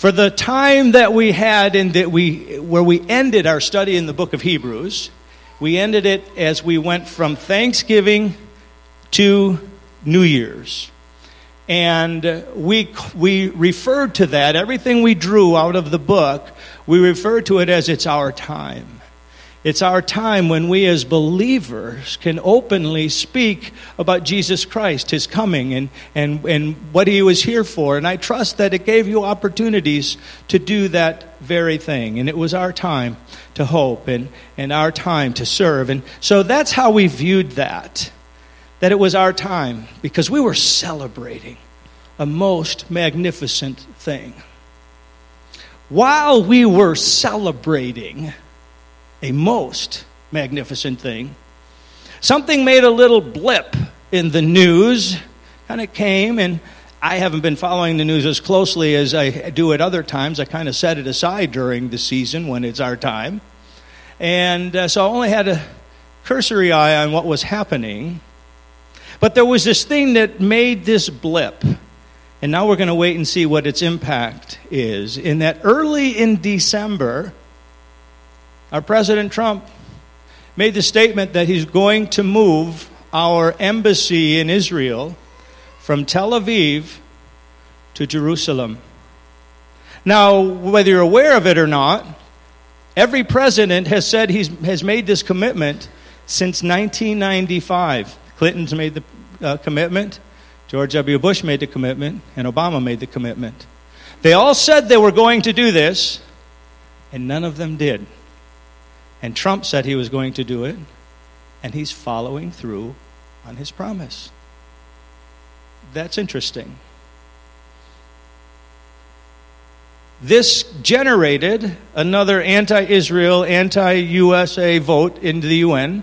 For the time that we had in that we where we ended our study in the book of Hebrews, we ended it as we went from Thanksgiving to New Year's. And we, we referred to that, everything we drew out of the book, we referred to it as it's our time. It's our time when we as believers can openly speak about Jesus Christ, His coming, and, and, and what He was here for. And I trust that it gave you opportunities to do that very thing. And it was our time to hope and, and our time to serve. And so that's how we viewed that. That it was our time because we were celebrating a most magnificent thing. While we were celebrating, a most magnificent thing. Something made a little blip in the news, kind of came, and I haven't been following the news as closely as I do at other times. I kind of set it aside during the season when it's our time. And uh, so I only had a cursory eye on what was happening. But there was this thing that made this blip. And now we're going to wait and see what its impact is. In that early in December, our President Trump made the statement that he's going to move our embassy in Israel from Tel Aviv to Jerusalem. Now, whether you're aware of it or not, every president has said he has made this commitment since 1995. Clinton's made the uh, commitment, George W. Bush made the commitment, and Obama made the commitment. They all said they were going to do this, and none of them did. And Trump said he was going to do it, and he's following through on his promise. That's interesting. This generated another anti Israel, anti USA vote into the UN.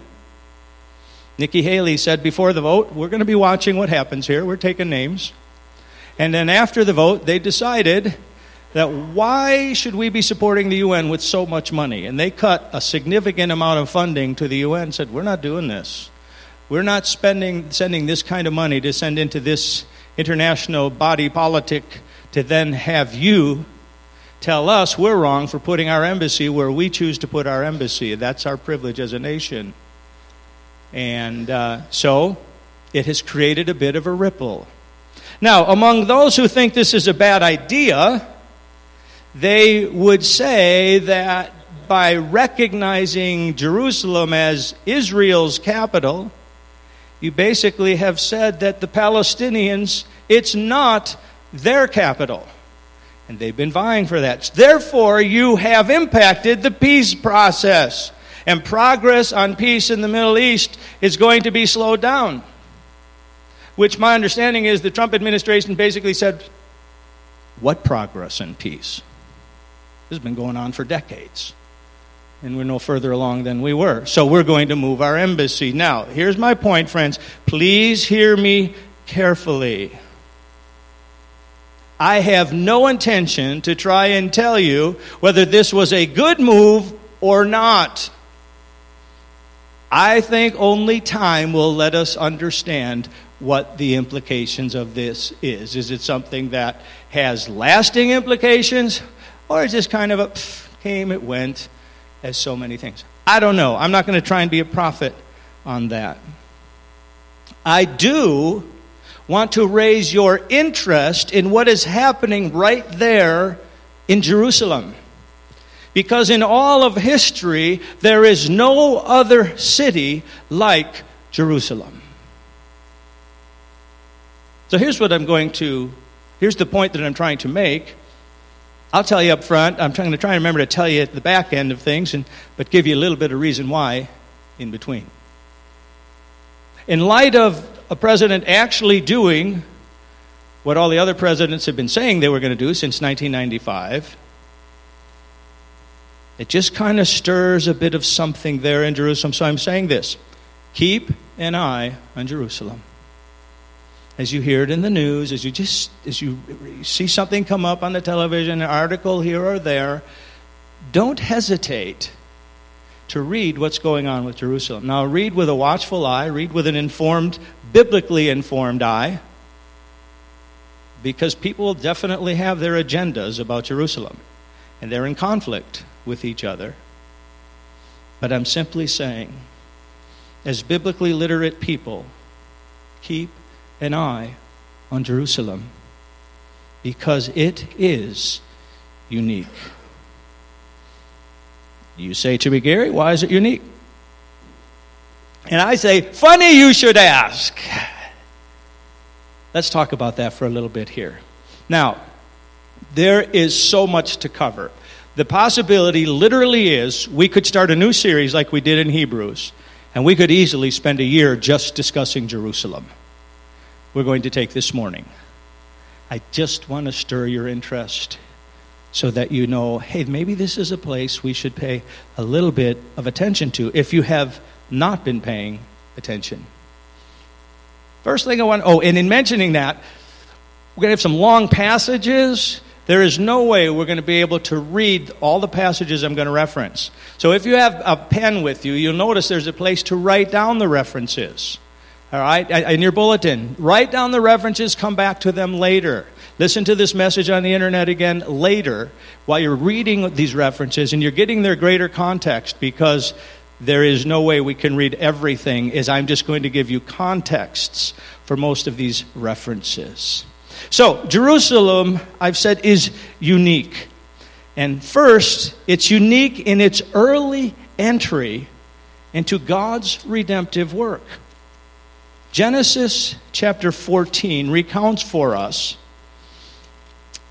Nikki Haley said before the vote, We're going to be watching what happens here. We're taking names. And then after the vote, they decided that why should we be supporting the UN with so much money? And they cut a significant amount of funding to the UN said, We're not doing this. We're not spending, sending this kind of money to send into this international body politic to then have you tell us we're wrong for putting our embassy where we choose to put our embassy. That's our privilege as a nation. And uh, so it has created a bit of a ripple. Now, among those who think this is a bad idea, they would say that by recognizing Jerusalem as Israel's capital, you basically have said that the Palestinians, it's not their capital. And they've been vying for that. Therefore, you have impacted the peace process. And progress on peace in the Middle East is going to be slowed down. Which my understanding is the Trump administration basically said, What progress in peace? This has been going on for decades. And we're no further along than we were. So we're going to move our embassy. Now, here's my point, friends. Please hear me carefully. I have no intention to try and tell you whether this was a good move or not. I think only time will let us understand what the implications of this is. Is it something that has lasting implications? Or it just kind of a, pff, came, it went, as so many things. I don't know. I'm not going to try and be a prophet on that. I do want to raise your interest in what is happening right there in Jerusalem. Because in all of history, there is no other city like Jerusalem. So here's what I'm going to, here's the point that I'm trying to make. I'll tell you up front. I'm trying to try and remember to tell you at the back end of things, and, but give you a little bit of reason why in between. In light of a president actually doing what all the other presidents have been saying they were going to do since 1995, it just kind of stirs a bit of something there in Jerusalem. So I'm saying this keep an eye on Jerusalem as you hear it in the news, as you just as you see something come up on the television, an article here or there, don't hesitate to read what's going on with Jerusalem. Now read with a watchful eye, read with an informed, biblically informed eye. because people definitely have their agendas about Jerusalem, and they're in conflict with each other. But I'm simply saying, as biblically literate people, keep an eye on Jerusalem because it is unique. You say to me, Gary, why is it unique? And I say, funny you should ask. Let's talk about that for a little bit here. Now, there is so much to cover. The possibility literally is we could start a new series like we did in Hebrews, and we could easily spend a year just discussing Jerusalem. We're going to take this morning. I just want to stir your interest so that you know hey, maybe this is a place we should pay a little bit of attention to if you have not been paying attention. First thing I want, oh, and in mentioning that, we're going to have some long passages. There is no way we're going to be able to read all the passages I'm going to reference. So if you have a pen with you, you'll notice there's a place to write down the references. All right? In your bulletin, write down the references, come back to them later. Listen to this message on the internet again later while you're reading these references and you're getting their greater context because there is no way we can read everything, as I'm just going to give you contexts for most of these references. So, Jerusalem, I've said, is unique. And first, it's unique in its early entry into God's redemptive work. Genesis chapter 14 recounts for us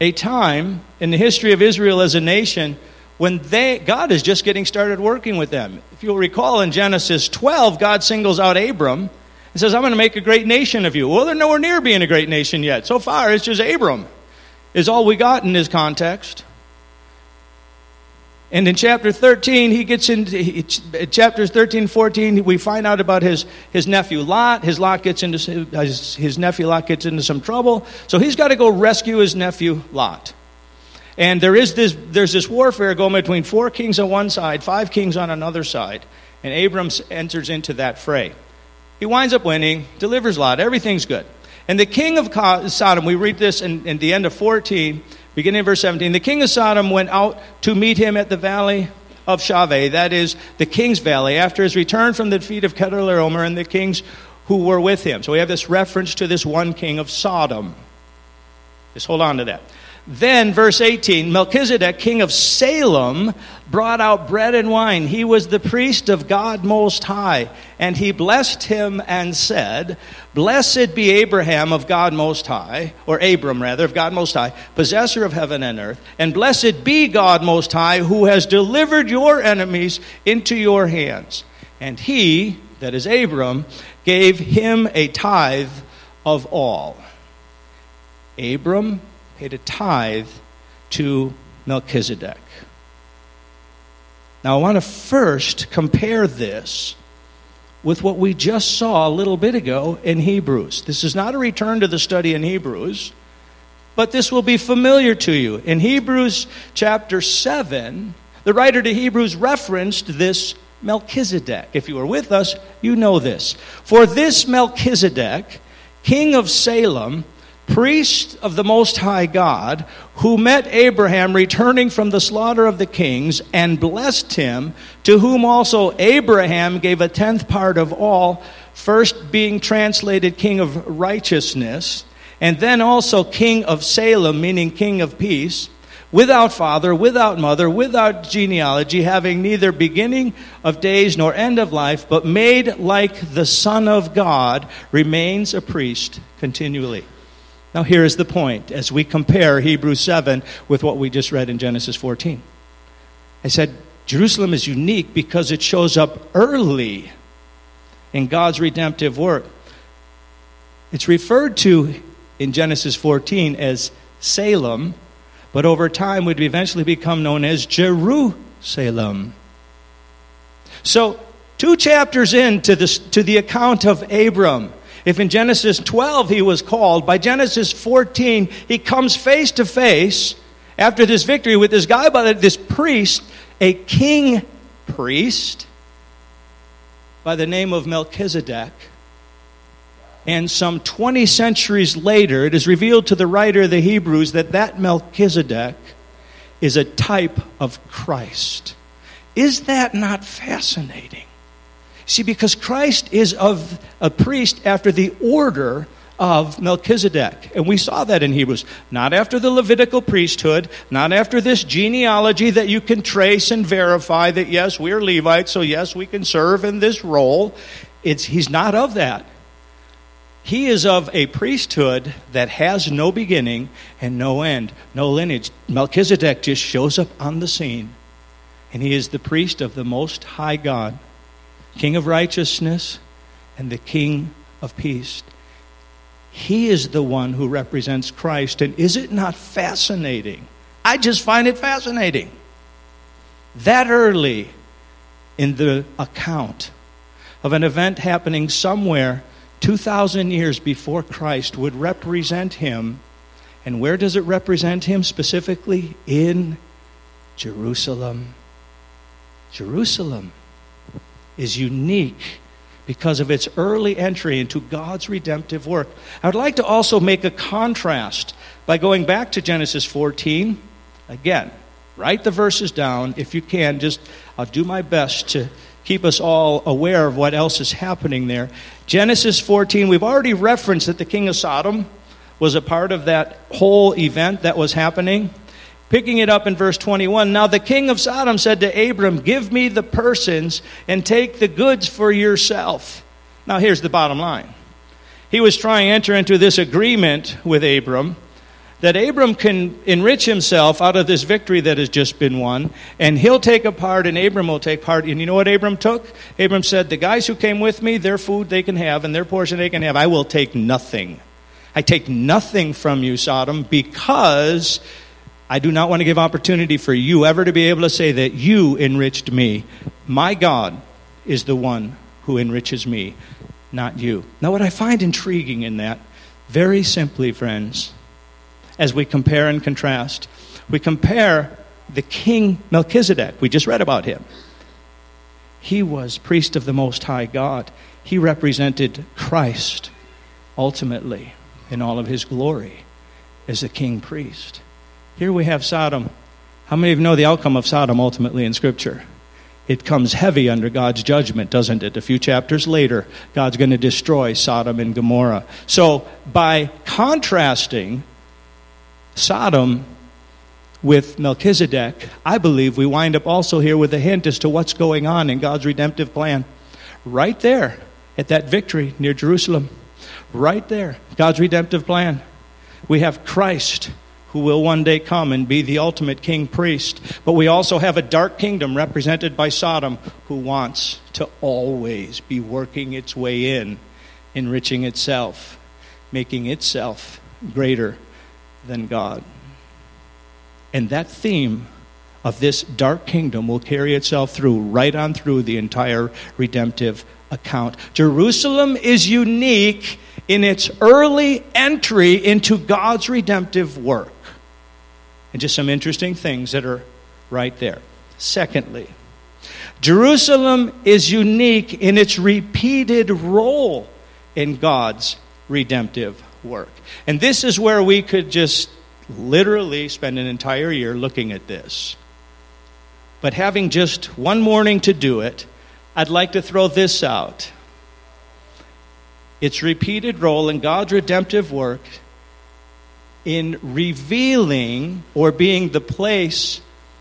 a time in the history of Israel as a nation when they, God is just getting started working with them. If you'll recall in Genesis 12, God singles out Abram and says, I'm going to make a great nation of you. Well, they're nowhere near being a great nation yet. So far, it's just Abram, is all we got in this context. And in chapter 13, he gets into chapters 13 14, we find out about his, his nephew Lot. His, Lot gets into, uh, his, his nephew Lot gets into some trouble. So he's got to go rescue his nephew Lot. And there is this, there's this warfare going between four kings on one side, five kings on another side. And Abram enters into that fray. He winds up winning, delivers Lot, everything's good. And the king of Sodom, we read this in, in the end of 14, beginning of verse 17. The king of Sodom went out to meet him at the valley of Shaveh, that is the king's valley, after his return from the defeat of Kedorlaomer and the kings who were with him. So we have this reference to this one king of Sodom. Just hold on to that. Then, verse 18 Melchizedek, king of Salem, brought out bread and wine. He was the priest of God Most High. And he blessed him and said, Blessed be Abraham of God Most High, or Abram rather, of God Most High, possessor of heaven and earth. And blessed be God Most High, who has delivered your enemies into your hands. And he, that is Abram, gave him a tithe of all. Abram paid a tithe to Melchizedek. Now, I want to first compare this with what we just saw a little bit ago in Hebrews. This is not a return to the study in Hebrews, but this will be familiar to you. In Hebrews chapter 7, the writer to Hebrews referenced this Melchizedek. If you were with us, you know this. For this Melchizedek, king of Salem, priest of the Most High God, who met Abraham returning from the slaughter of the kings and blessed him, to whom also Abraham gave a tenth part of all, first being translated king of righteousness, and then also king of Salem, meaning king of peace. Without father, without mother, without genealogy, having neither beginning of days nor end of life, but made like the Son of God, remains a priest continually. Now, here is the point as we compare Hebrews 7 with what we just read in Genesis 14. I said, Jerusalem is unique because it shows up early in God's redemptive work. It's referred to in Genesis 14 as Salem, but over time would eventually become known as Jerusalem. So, two chapters into this, to the account of Abram, if in Genesis 12 he was called, by Genesis 14 he comes face to face after this victory with this guy by this priest, a king priest by the name of Melchizedek. And some 20 centuries later, it is revealed to the writer of the Hebrews that that Melchizedek is a type of Christ. Is that not fascinating? See, because Christ is of a priest after the order of Melchizedek. And we saw that in Hebrews. Not after the Levitical priesthood, not after this genealogy that you can trace and verify that, yes, we're Levites, so yes, we can serve in this role. It's, he's not of that. He is of a priesthood that has no beginning and no end, no lineage. Melchizedek just shows up on the scene, and he is the priest of the Most High God, King of righteousness and the King of peace. He is the one who represents Christ. And is it not fascinating? I just find it fascinating. That early in the account of an event happening somewhere 2,000 years before Christ would represent him. And where does it represent him specifically? In Jerusalem. Jerusalem is unique because of its early entry into God's redemptive work. I would like to also make a contrast by going back to Genesis 14. Again, write the verses down if you can. Just I'll do my best to keep us all aware of what else is happening there. Genesis 14, we've already referenced that the king of Sodom was a part of that whole event that was happening. Picking it up in verse 21 Now the king of Sodom said to Abram, Give me the persons and take the goods for yourself. Now here's the bottom line. He was trying to enter into this agreement with Abram that Abram can enrich himself out of this victory that has just been won, and he'll take a part, and Abram will take part. And you know what Abram took? Abram said, The guys who came with me, their food they can have, and their portion they can have. I will take nothing. I take nothing from you, Sodom, because I do not want to give opportunity for you ever to be able to say that you enriched me. My God is the one who enriches me, not you. Now, what I find intriguing in that, very simply, friends, as we compare and contrast. We compare the king Melchizedek, we just read about him. He was priest of the Most High God. He represented Christ ultimately in all of his glory as a king priest. Here we have Sodom. How many of you know the outcome of Sodom ultimately in Scripture? It comes heavy under God's judgment, doesn't it? A few chapters later, God's going to destroy Sodom and Gomorrah. So, by contrasting Sodom with Melchizedek, I believe we wind up also here with a hint as to what's going on in God's redemptive plan. Right there at that victory near Jerusalem. Right there, God's redemptive plan. We have Christ who will one day come and be the ultimate king priest. But we also have a dark kingdom represented by Sodom who wants to always be working its way in, enriching itself, making itself greater than God. And that theme of this dark kingdom will carry itself through, right on through the entire redemptive account. Jerusalem is unique in its early entry into God's redemptive work. And just some interesting things that are right there. Secondly, Jerusalem is unique in its repeated role in God's redemptive work. And this is where we could just literally spend an entire year looking at this. But having just one morning to do it, I'd like to throw this out. Its repeated role in God's redemptive work in revealing or being the place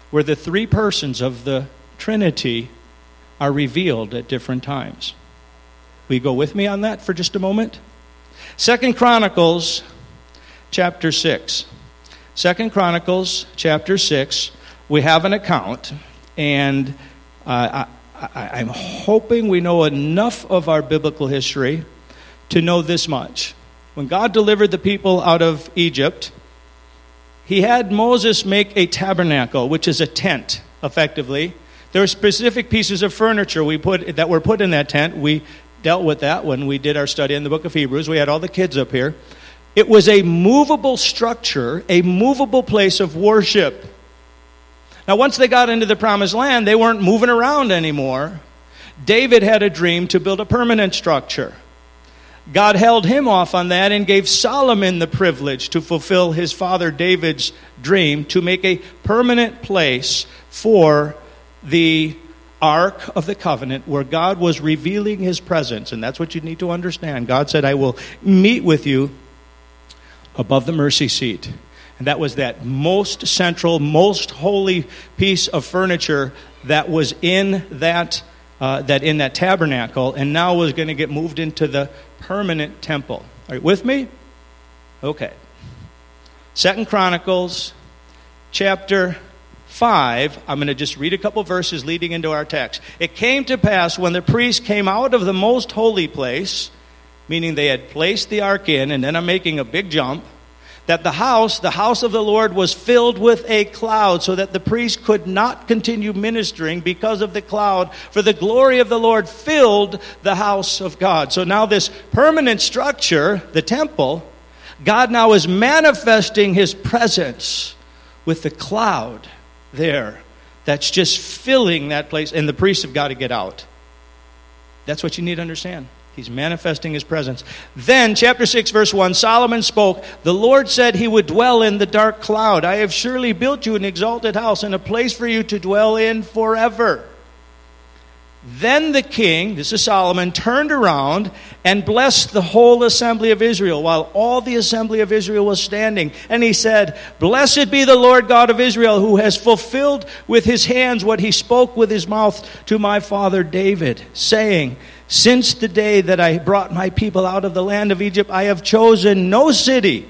where the three persons of the Trinity are revealed at different times. Will you go with me on that for just a moment? Second Chronicles chapter 6. Second Chronicles chapter 6, we have an account, and uh, I, am hoping we know enough of our biblical history to know this much. When God delivered the people out of Egypt, he had Moses make a tabernacle, which is a tent, effectively. There were specific pieces of furniture we put, that were put in that tent. We dealt with that when we did our study in the book of Hebrews. We had all the kids up here. It was a movable structure, a movable place of worship. Now, once they got into the promised land, they weren't moving around anymore. David had a dream to build a permanent structure. God held him off on that and gave Solomon the privilege to fulfill his father David's dream to make a permanent place for the Ark of the Covenant where God was revealing his presence. And that's what you need to understand. God said, I will meet with you above the mercy seat. And that was that most central, most holy piece of furniture that was in that, uh, that in that tabernacle and now was going to get moved into the permanent temple. Are you with me? Okay. Second Chronicles chapter 5, I'm going to just read a couple verses leading into our text. It came to pass when the priests came out of the most holy place, meaning they had placed the ark in, and then I'm making a big jump, that the house, the house of the Lord, was filled with a cloud, so that the priest could not continue ministering because of the cloud, for the glory of the Lord filled the house of God. So now, this permanent structure, the temple, God now is manifesting his presence with the cloud there that's just filling that place, and the priests have got to get out. That's what you need to understand. He's manifesting his presence. Then, chapter 6, verse 1, Solomon spoke The Lord said he would dwell in the dark cloud. I have surely built you an exalted house and a place for you to dwell in forever. Then the king, this is Solomon, turned around and blessed the whole assembly of Israel while all the assembly of Israel was standing. And he said, Blessed be the Lord God of Israel, who has fulfilled with his hands what he spoke with his mouth to my father David, saying, since the day that I brought my people out of the land of Egypt, I have chosen no city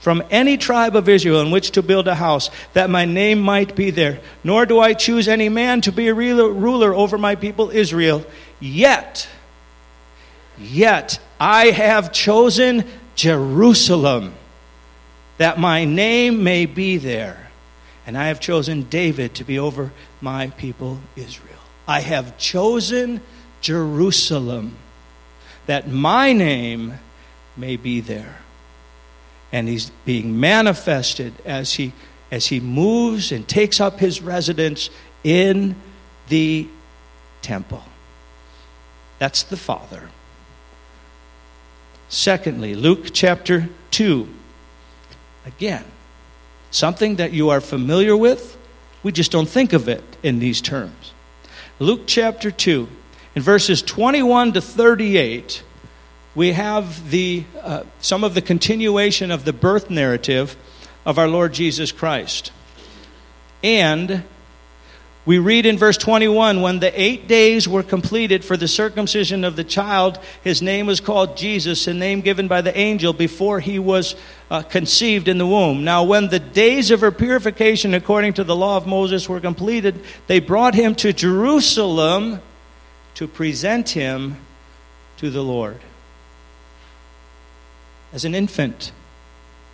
from any tribe of Israel in which to build a house, that my name might be there. Nor do I choose any man to be a ruler over my people Israel. Yet, yet I have chosen Jerusalem, that my name may be there. And I have chosen David to be over my people Israel. I have chosen Jerusalem, that my name may be there. And he's being manifested as he, as he moves and takes up his residence in the temple. That's the Father. Secondly, Luke chapter 2. Again, something that you are familiar with, we just don't think of it in these terms. Luke chapter 2. In verses 21 to 38, we have the, uh, some of the continuation of the birth narrative of our Lord Jesus Christ. And we read in verse 21 when the eight days were completed for the circumcision of the child, his name was called Jesus, a name given by the angel before he was uh, conceived in the womb. Now, when the days of her purification according to the law of Moses were completed, they brought him to Jerusalem to present him to the Lord. As an infant,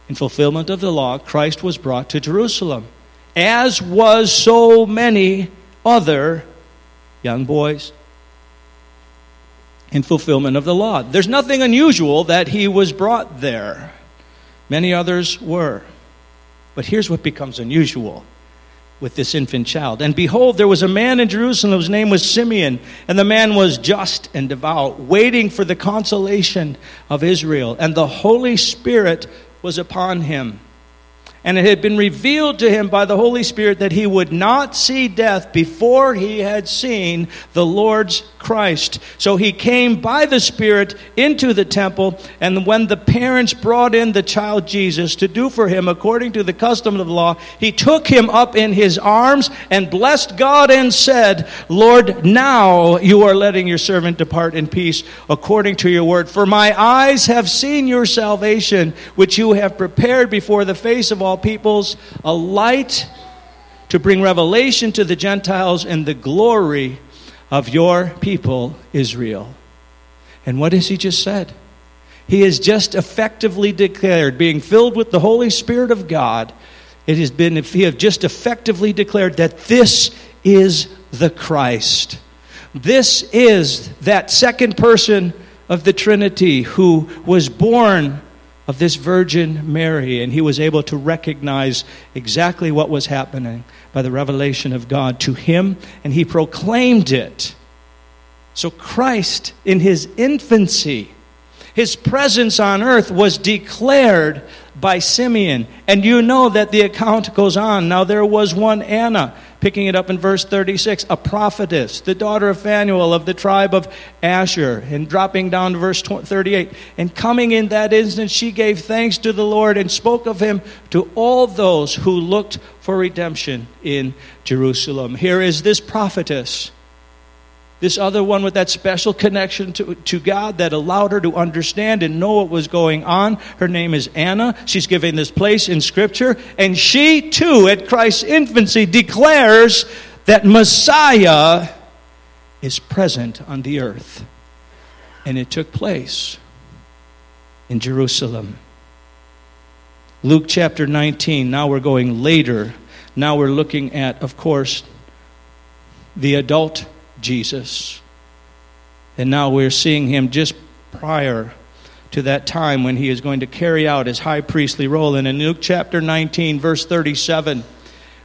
in fulfillment of the law, Christ was brought to Jerusalem, as was so many other young boys in fulfillment of the law. There's nothing unusual that he was brought there. Many others were. But here's what becomes unusual with this infant child. And behold, there was a man in Jerusalem whose name was Simeon, and the man was just and devout, waiting for the consolation of Israel. And the Holy Spirit was upon him. And it had been revealed to him by the Holy Spirit that he would not see death before he had seen the Lord's Christ. So he came by the Spirit into the temple, and when the parents brought in the child Jesus to do for him according to the custom of the law, he took him up in his arms and blessed God and said, Lord, now you are letting your servant depart in peace according to your word. For my eyes have seen your salvation, which you have prepared before the face of all peoples, a light to bring revelation to the Gentiles and the glory of your people, Israel. And what has he just said? He has just effectively declared, being filled with the Holy Spirit of God, it has been, if he has just effectively declared that this is the Christ. This is that second person of the Trinity who was born of this Virgin Mary, and he was able to recognize exactly what was happening by the revelation of God to him, and he proclaimed it. So Christ, in his infancy, His presence on earth was declared by Simeon. And you know that the account goes on. Now, there was one Anna, picking it up in verse 36, a prophetess, the daughter of Phanuel of the tribe of Asher. And dropping down to verse 38, and coming in that instant, she gave thanks to the Lord and spoke of him to all those who looked for redemption in Jerusalem. Here is this prophetess this other one with that special connection to, to God that allowed her to understand and know what was going on. Her name is Anna. She's given this place in Scripture. And she, too, at Christ's infancy, declares that Messiah is present on the earth. And it took place in Jerusalem. Luke chapter 19. Now we're going later. Now we're looking at, of course, the adult Jesus. And now we're seeing him just prior to that time when he is going to carry out his high priestly role. And in Luke chapter 19, verse 37,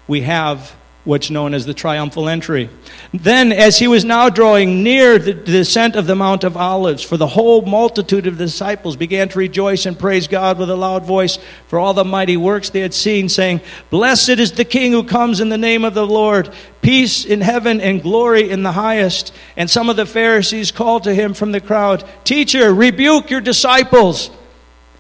we have what's known as the triumphal entry. Then, as he was now drawing near the descent of the Mount of Olives, for the whole multitude of the disciples began to rejoice and praise God with a loud voice for all the mighty works they had seen, saying, Blessed is the King who comes in the name of the Lord, peace in heaven and glory in the highest. And some of the Pharisees called to him from the crowd, Teacher, rebuke your disciples.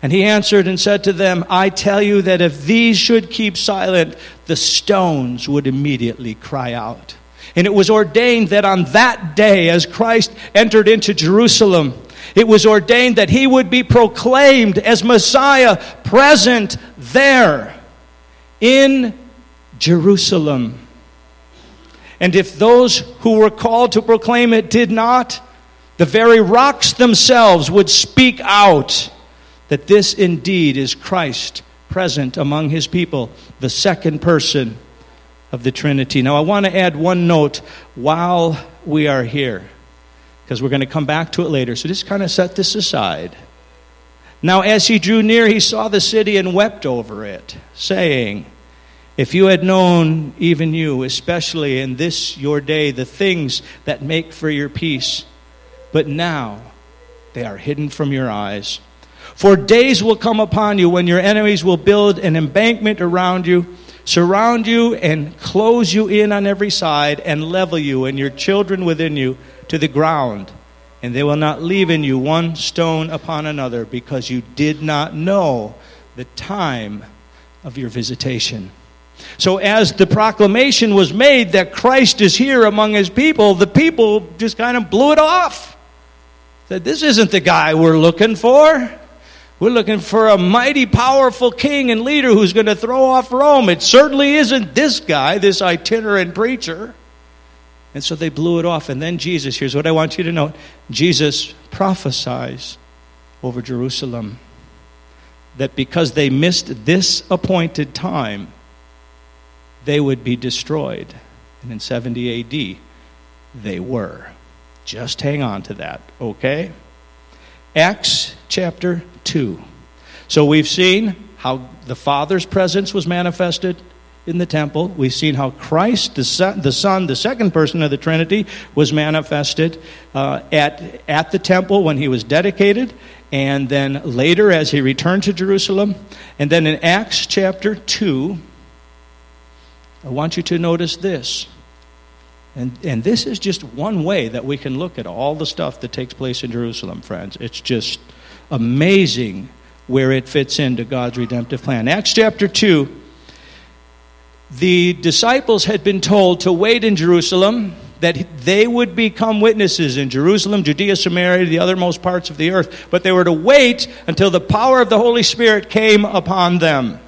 And he answered and said to them, I tell you that if these should keep silent, the stones would immediately cry out. And it was ordained that on that day, as Christ entered into Jerusalem, it was ordained that he would be proclaimed as Messiah present there in Jerusalem. And if those who were called to proclaim it did not, the very rocks themselves would speak out that this indeed is Christ present among his people, the second person of the Trinity. Now, I want to add one note while we are here, because we're going to come back to it later. So just kind of set this aside. Now, as he drew near, he saw the city and wept over it, saying, If you had known, even you, especially in this your day, the things that make for your peace, but now they are hidden from your eyes. For days will come upon you when your enemies will build an embankment around you, surround you, and close you in on every side, and level you and your children within you to the ground. And they will not leave in you one stone upon another, because you did not know the time of your visitation. So, as the proclamation was made that Christ is here among his people, the people just kind of blew it off. Said, This isn't the guy we're looking for. We're looking for a mighty, powerful king and leader who's going to throw off Rome. It certainly isn't this guy, this itinerant preacher. And so they blew it off. And then Jesus, here's what I want you to know Jesus prophesies over Jerusalem that because they missed this appointed time, they would be destroyed. And in 70 AD, they were. Just hang on to that, okay? Acts chapter 2. So we've seen how the Father's presence was manifested in the temple. We've seen how Christ, the Son, the, son, the second person of the Trinity, was manifested uh, at, at the temple when he was dedicated, and then later as he returned to Jerusalem. And then in Acts chapter 2, I want you to notice this. And, and this is just one way that we can look at all the stuff that takes place in Jerusalem, friends. It's just amazing where it fits into God's redemptive plan. Acts chapter 2, the disciples had been told to wait in Jerusalem, that they would become witnesses in Jerusalem, Judea, Samaria, the othermost parts of the earth, but they were to wait until the power of the Holy Spirit came upon them.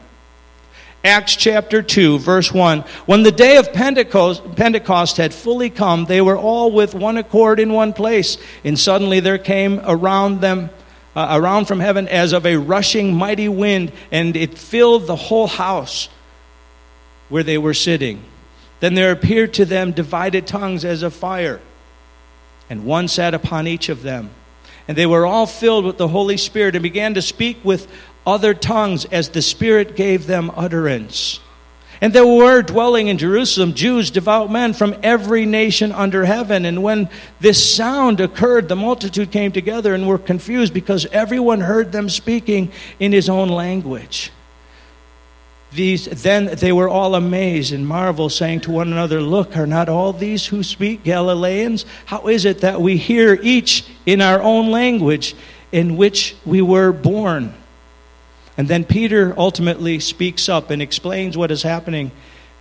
Acts chapter 2, verse 1. When the day of Pentecost, Pentecost, had fully come, they were all with one accord in one place. And suddenly there came around them, uh, around from heaven, as of a rushing mighty wind, and it filled the whole house where they were sitting. Then there appeared to them divided tongues as of fire, and one sat upon each of them. And they were all filled with the Holy Spirit and began to speak with other tongues as the Spirit gave them utterance. And there were dwelling in Jerusalem Jews, devout men from every nation under heaven. And when this sound occurred, the multitude came together and were confused because everyone heard them speaking in his own language. These, then they were all amazed and marveled, saying to one another, Look, are not all these who speak Galileans? How is it that we hear each in our own language in which we were born? And then Peter ultimately speaks up and explains what is happening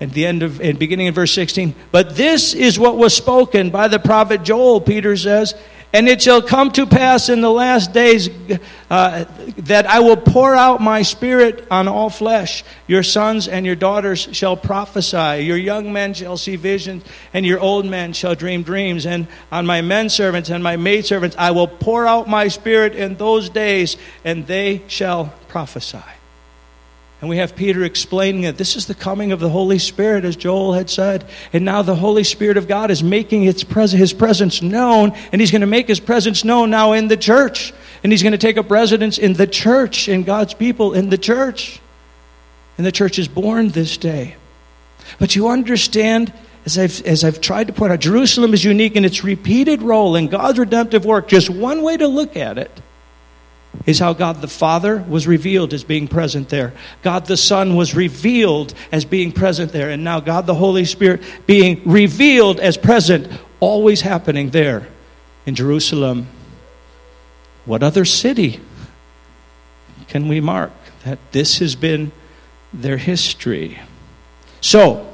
at the end of and beginning in verse 16. But this is what was spoken by the prophet Joel, Peter says, and it shall come to pass in the last days uh, that I will pour out my spirit on all flesh. Your sons and your daughters shall prophesy. Your young men shall see visions, and your old men shall dream dreams. And on my men servants and my maidservants I will pour out my spirit in those days, and they shall prophesy. And we have Peter explaining that this is the coming of the Holy Spirit, as Joel had said. And now the Holy Spirit of God is making its pres- his presence known, and he's going to make his presence known now in the church. And he's going to take up residence in the church, in God's people, in the church. And the church is born this day. But you understand, as I've, as I've tried to point out, Jerusalem is unique in its repeated role in God's redemptive work. Just one way to look at it is how God the Father was revealed as being present there. God the Son was revealed as being present there. And now God the Holy Spirit being revealed as present, always happening there in Jerusalem. What other city can we mark that this has been their history? So,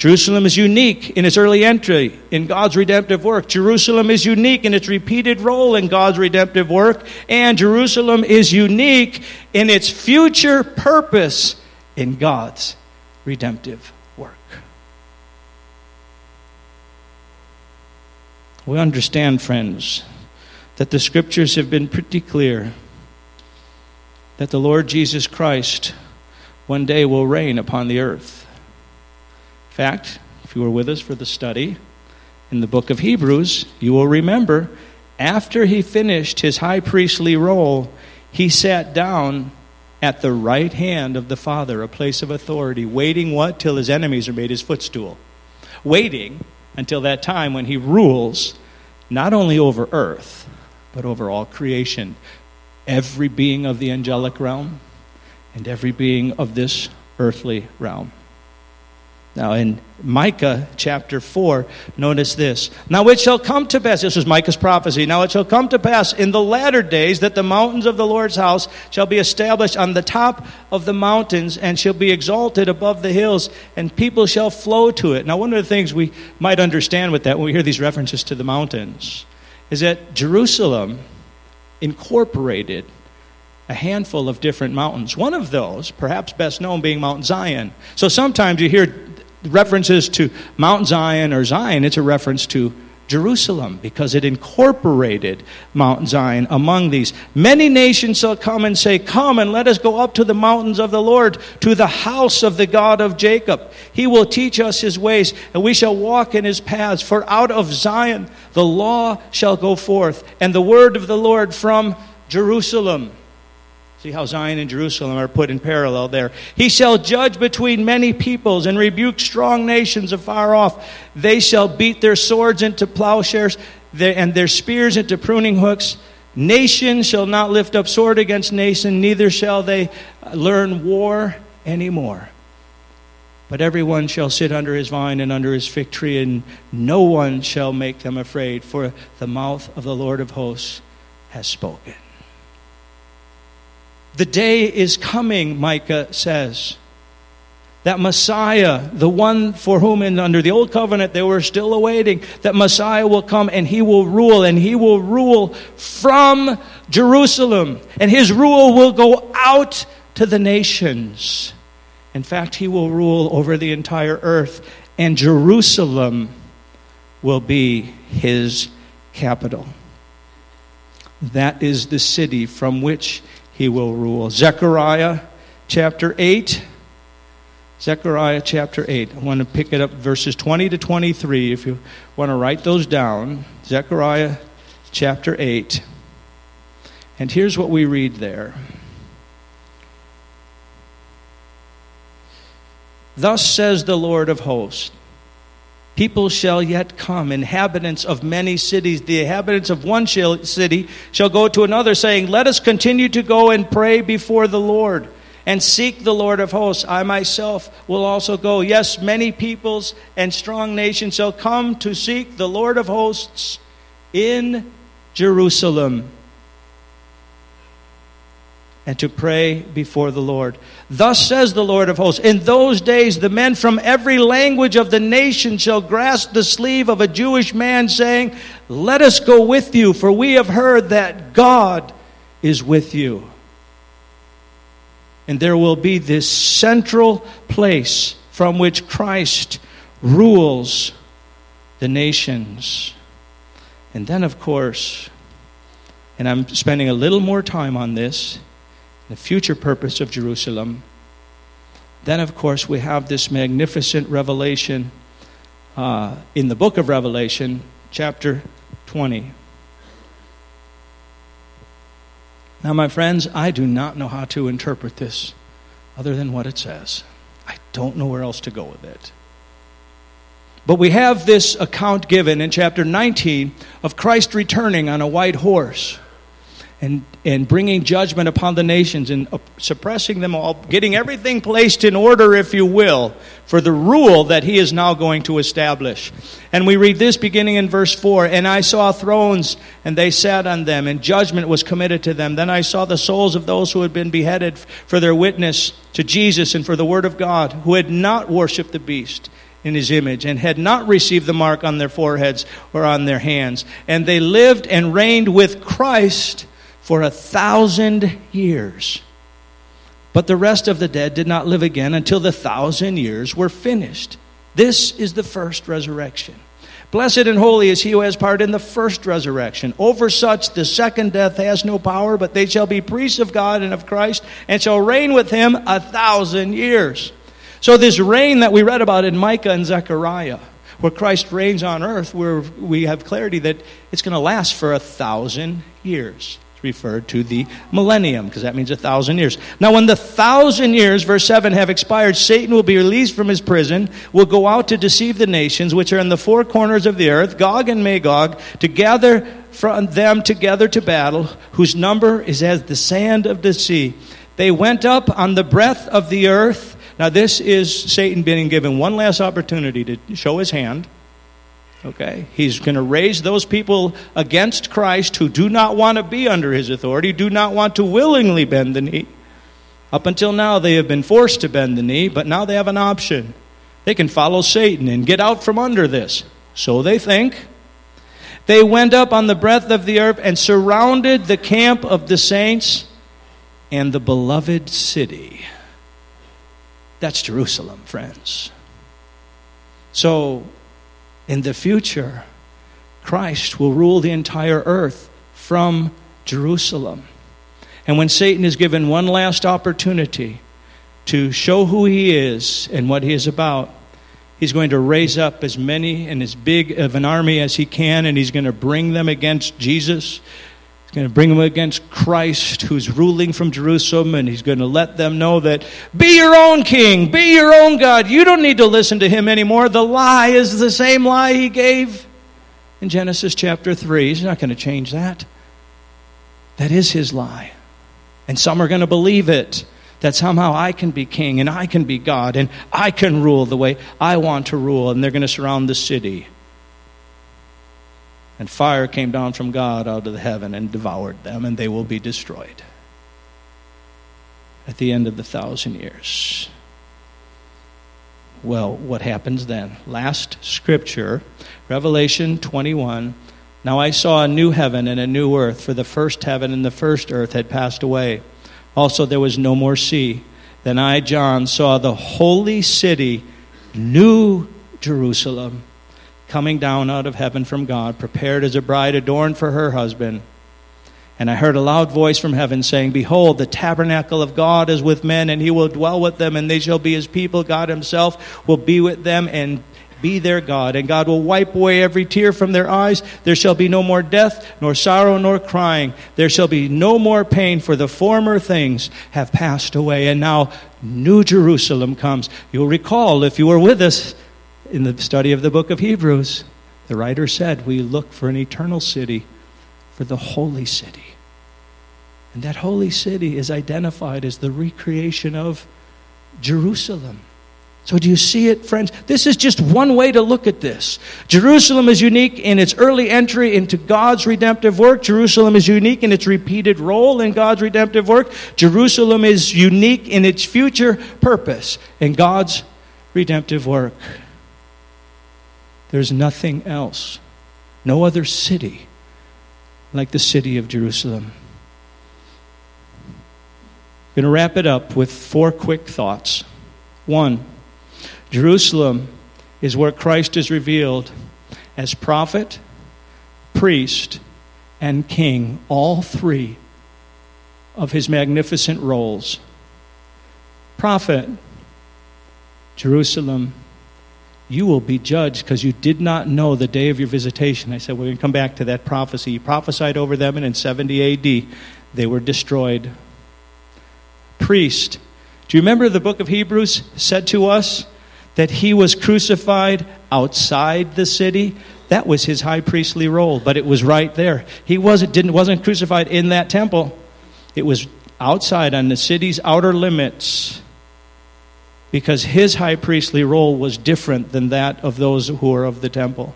Jerusalem is unique in its early entry in God's redemptive work. Jerusalem is unique in its repeated role in God's redemptive work. And Jerusalem is unique in its future purpose in God's redemptive work. We understand, friends, that the scriptures have been pretty clear that the Lord Jesus Christ one day will reign upon the earth fact, if you were with us for the study in the book of Hebrews, you will remember after he finished his high priestly role, he sat down at the right hand of the Father, a place of authority, waiting what? Till his enemies are made his footstool. Waiting until that time when he rules not only over earth, but over all creation. Every being of the angelic realm and every being of this earthly realm. Now, in Micah chapter 4, notice this. Now it shall come to pass, this is Micah's prophecy. Now it shall come to pass in the latter days that the mountains of the Lord's house shall be established on the top of the mountains and shall be exalted above the hills, and people shall flow to it. Now, one of the things we might understand with that when we hear these references to the mountains is that Jerusalem incorporated a handful of different mountains. One of those, perhaps best known, being Mount Zion. So sometimes you hear references to Mount Zion or Zion, it's a reference to Jerusalem because it incorporated Mount Zion among these. Many nations shall come and say, Come and let us go up to the mountains of the Lord, to the house of the God of Jacob. He will teach us his ways, and we shall walk in his paths. For out of Zion the law shall go forth, and the word of the Lord from Jerusalem. See how Zion and Jerusalem are put in parallel there. He shall judge between many peoples and rebuke strong nations afar off. They shall beat their swords into plowshares and their spears into pruning hooks. Nation shall not lift up sword against nation, neither shall they uh, learn war anymore. But everyone shall sit under his vine and under his fig tree, and no one shall make them afraid, for the mouth of the Lord of hosts has spoken. The day is coming, Micah says. That Messiah, the one for whom in, under the old covenant they were still awaiting, that Messiah will come and he will rule, and he will rule from Jerusalem. And his rule will go out to the nations. In fact, he will rule over the entire earth, and Jerusalem will be his capital. That is the city from which he will rule. Zechariah chapter 8. Zechariah chapter 8. I want to pick it up verses 20 to 23 if you want to write those down. Zechariah chapter 8. And here's what we read there. Thus says the Lord of hosts People shall yet come, inhabitants of many cities. The inhabitants of one city shall go to another, saying, Let us continue to go and pray before the Lord and seek the Lord of hosts. I myself will also go. Yes, many peoples and strong nations shall come to seek the Lord of hosts in Jerusalem and to pray before the Lord. Thus says the Lord of hosts In those days, the men from every language of the nation shall grasp the sleeve of a Jewish man, saying, Let us go with you, for we have heard that God is with you. And there will be this central place from which Christ rules the nations. And then, of course, and I'm spending a little more time on this the future purpose of Jerusalem. Then, of course, we have this magnificent revelation uh, in the book of Revelation, chapter 20. Now, my friends, I do not know how to interpret this other than what it says. I don't know where else to go with it. But we have this account given in chapter 19 of Christ returning on a white horse and, and bringing judgment upon the nations and suppressing them all, getting everything placed in order, if you will, for the rule that he is now going to establish. And we read this beginning in verse 4 And I saw thrones, and they sat on them, and judgment was committed to them. Then I saw the souls of those who had been beheaded for their witness to Jesus and for the word of God, who had not worshipped the beast in his image and had not received the mark on their foreheads or on their hands. And they lived and reigned with Christ for a thousand years. But the rest of the dead did not live again until the thousand years were finished. This is the first resurrection. Blessed and holy is he who has part in the first resurrection. Over such the second death has no power, but they shall be priests of God and of Christ, and shall reign with him a thousand years. So, this reign that we read about in Micah and Zechariah, where Christ reigns on earth, where we have clarity that it's going to last for a thousand years referred to the millennium, because that means a thousand years. Now, when the thousand years, verse 7, have expired, Satan will be released from his prison, will go out to deceive the nations which are in the four corners of the earth, Gog and Magog, to gather from them together to battle, whose number is as the sand of the sea. They went up on the breadth of the earth. Now, this is Satan being given one last opportunity to show his hand Okay? He's going to raise those people against Christ who do not want to be under his authority, do not want to willingly bend the knee. Up until now, they have been forced to bend the knee, but now they have an option. They can follow Satan and get out from under this. So they think. They went up on the breadth of the earth and surrounded the camp of the saints and the beloved city. That's Jerusalem, friends. So in the future, Christ will rule the entire earth from Jerusalem. And when Satan is given one last opportunity to show who he is and what he is about, he's going to raise up as many and as big of an army as he can, and he's going to bring them against Jesus. He's going to bring them against Christ, who's ruling from Jerusalem, and he's going to let them know that be your own king, be your own God. You don't need to listen to him anymore. The lie is the same lie he gave in Genesis chapter 3. He's not going to change that. That is his lie. And some are going to believe it that somehow I can be king and I can be God and I can rule the way I want to rule, and they're going to surround the city and fire came down from God out of the heaven and devoured them, and they will be destroyed at the end of the thousand years. Well, what happens then? Last scripture, Revelation 21. Now I saw a new heaven and a new earth, for the first heaven and the first earth had passed away. Also, there was no more sea. Then I, John, saw the holy city, New Jerusalem coming down out of heaven from God, prepared as a bride adorned for her husband. And I heard a loud voice from heaven saying, Behold, the tabernacle of God is with men, and he will dwell with them, and they shall be his people. God himself will be with them and be their God, and God will wipe away every tear from their eyes. There shall be no more death, nor sorrow, nor crying. There shall be no more pain, for the former things have passed away. And now, New Jerusalem comes. You'll recall, if you were with us in the study of the book of Hebrews, the writer said, We look for an eternal city, for the holy city. And that holy city is identified as the recreation of Jerusalem. So, do you see it, friends? This is just one way to look at this. Jerusalem is unique in its early entry into God's redemptive work. Jerusalem is unique in its repeated role in God's redemptive work. Jerusalem is unique in its future purpose in God's redemptive work. There's nothing else, no other city like the city of Jerusalem. I'm going to wrap it up with four quick thoughts. One, Jerusalem is where Christ is revealed as prophet, priest, and king, all three of his magnificent roles. Prophet, Jerusalem, you will be judged because you did not know the day of your visitation. I said, we're going to come back to that prophecy. He prophesied over them, and in 70 AD, they were destroyed. Priest, do you remember the book of Hebrews said to us that he was crucified outside the city? That was his high priestly role, but it was right there. He wasn't, didn't, wasn't crucified in that temple, it was outside on the city's outer limits because his high priestly role was different than that of those who were of the temple.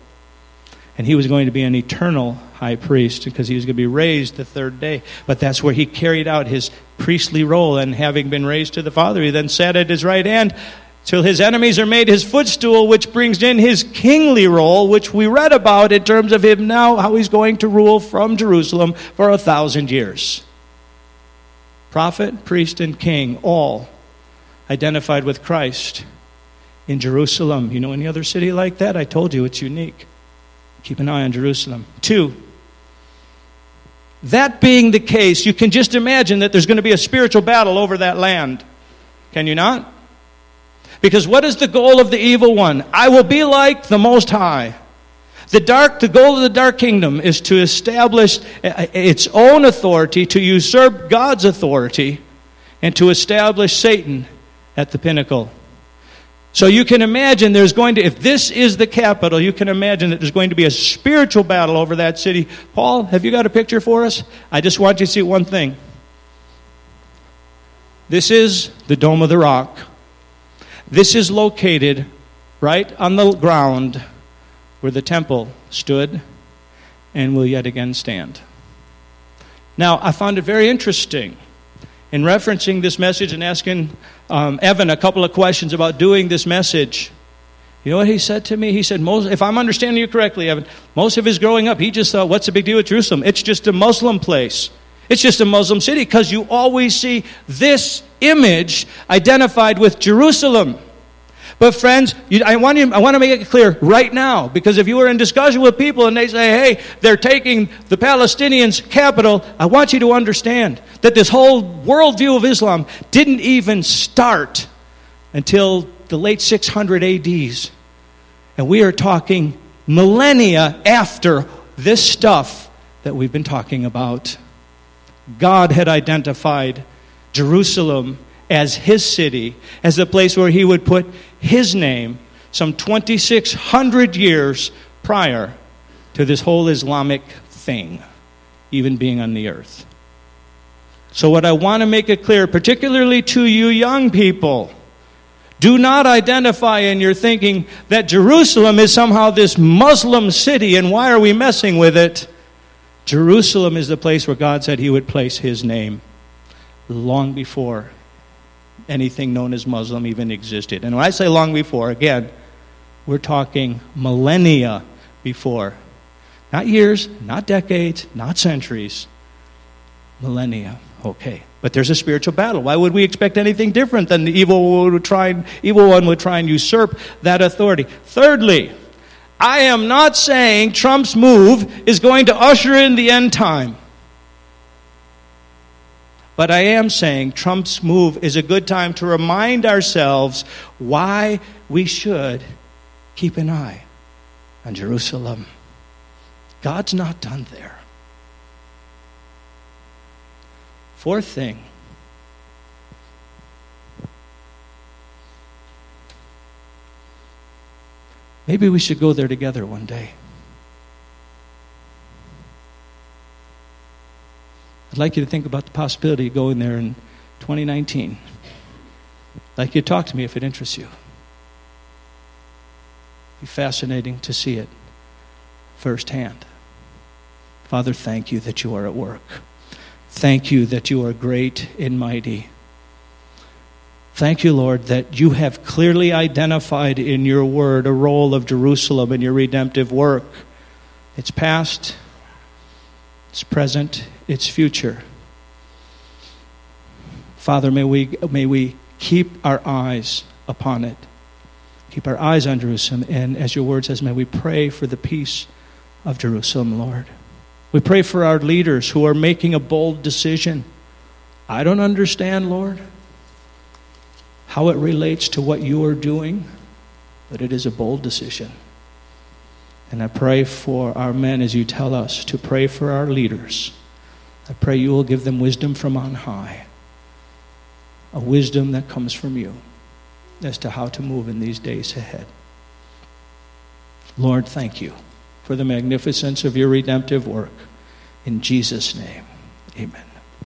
And he was going to be an eternal high priest because he was going to be raised the third day. But that's where he carried out his priestly role. And having been raised to the Father, he then sat at his right hand till his enemies are made his footstool, which brings in his kingly role, which we read about in terms of him now, how he's going to rule from Jerusalem for a thousand years. Prophet, priest, and king, all identified with Christ in Jerusalem. You know any other city like that? I told you it's unique. Keep an eye on Jerusalem. Two, that being the case, you can just imagine that there's going to be a spiritual battle over that land. Can you not? Because what is the goal of the evil one? I will be like the Most High. The dark, the goal of the dark kingdom is to establish uh, uh, its own authority, to usurp God's authority, and to establish Satan at the pinnacle. So you can imagine there's going to, if this is the capital, you can imagine that there's going to be a spiritual battle over that city. Paul, have you got a picture for us? I just want you to see one thing. This is the Dome of the Rock. This is located right on the ground where the temple stood and will yet again stand. Now, I found it very interesting in referencing this message and asking um, Evan a couple of questions about doing this message. You know what he said to me? He said, most, if I'm understanding you correctly, Evan, most of his growing up, he just thought, what's the big deal with Jerusalem? It's just a Muslim place. It's just a Muslim city because you always see this image identified with Jerusalem. But friends, you, I, want you, I want to make it clear right now, because if you are in discussion with people and they say, hey, they're taking the Palestinians' capital, I want you to understand that this whole worldview of Islam didn't even start until the late 600 ADs. And we are talking millennia after this stuff that we've been talking about. God had identified Jerusalem as his city, as the place where he would put his name some 2,600 years prior to this whole Islamic thing even being on the earth. So, what I want to make it clear, particularly to you young people, do not identify in your thinking that Jerusalem is somehow this Muslim city and why are we messing with it? Jerusalem is the place where God said He would place His name long before anything known as Muslim even existed. And when I say long before, again, we're talking millennia before. Not years, not decades, not centuries. Millennia. Okay. But there's a spiritual battle. Why would we expect anything different than the evil, would try, evil one would try and usurp that authority? Thirdly, I am not saying Trump's move is going to usher in the end time. But I am saying Trump's move is a good time to remind ourselves why we should keep an eye on Jerusalem. God's not done there. Fourth thing maybe we should go there together one day. I'd like you to think about the possibility of going there in 2019. I'd like you to talk to me if it interests you. It'd be fascinating to see it firsthand. Father, thank you that you are at work. Thank you that you are great and mighty. Thank you, Lord, that you have clearly identified in your word a role of Jerusalem in your redemptive work. It's past, it's present, it's future. Father, may we, may we keep our eyes upon it. Keep our eyes on Jerusalem. And as your word says, may we pray for the peace of Jerusalem, Lord. We pray for our leaders who are making a bold decision. I don't understand, Lord, how it relates to what you are doing, but it is a bold decision. And I pray for our men as you tell us to pray for our leaders. I pray you will give them wisdom from on high, a wisdom that comes from you as to how to move in these days ahead. Lord, thank you for the magnificence of your redemptive work. In Jesus' name, amen.